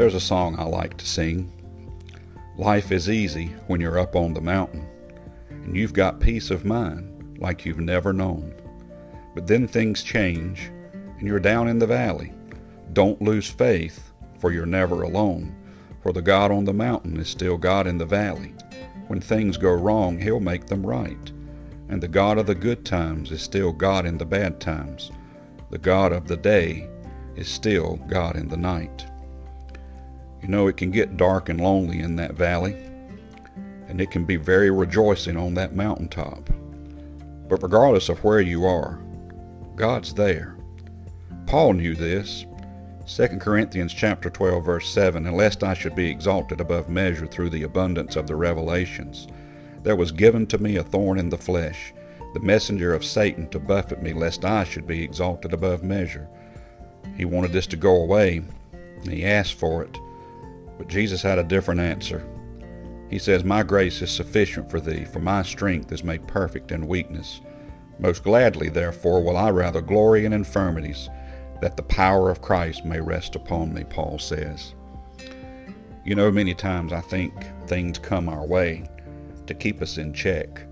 There's a song I like to sing. Life is easy when you're up on the mountain, and you've got peace of mind like you've never known. But then things change, and you're down in the valley. Don't lose faith, for you're never alone, for the God on the mountain is still God in the valley. When things go wrong, He'll make them right. And the God of the good times is still God in the bad times. The God of the day is still God in the night. You know, it can get dark and lonely in that valley, and it can be very rejoicing on that mountaintop. But regardless of where you are, God's there. Paul knew this. 2 Corinthians chapter 12 verse 7 And lest I should be exalted above measure through the abundance of the revelations there was given to me a thorn in the flesh the messenger of Satan to buffet me lest I should be exalted above measure he wanted this to go away and he asked for it but Jesus had a different answer he says my grace is sufficient for thee for my strength is made perfect in weakness most gladly therefore will I rather glory in infirmities that the power of Christ may rest upon me, Paul says. You know, many times I think things come our way to keep us in check,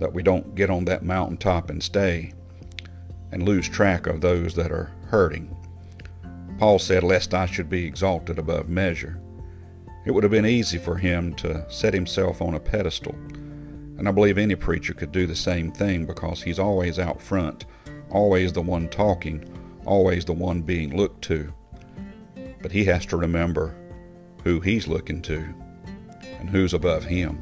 that we don't get on that mountaintop and stay and lose track of those that are hurting. Paul said, Lest I should be exalted above measure. It would have been easy for him to set himself on a pedestal, and I believe any preacher could do the same thing because he's always out front, always the one talking, always the one being looked to. But he has to remember who he's looking to and who's above him.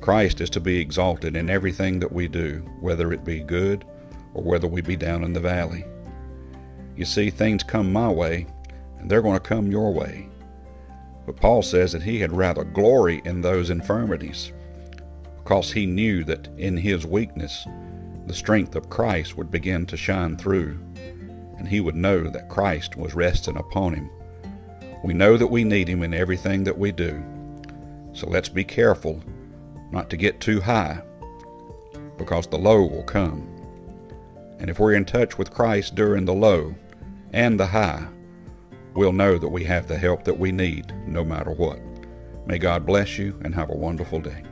Christ is to be exalted in everything that we do, whether it be good or whether we be down in the valley. You see, things come my way, and they're going to come your way. But Paul says that he had rather glory in those infirmities, because he knew that in his weakness, the strength of Christ would begin to shine through and he would know that Christ was resting upon him. We know that we need him in everything that we do. So let's be careful not to get too high because the low will come. And if we're in touch with Christ during the low and the high, we'll know that we have the help that we need no matter what. May God bless you and have a wonderful day.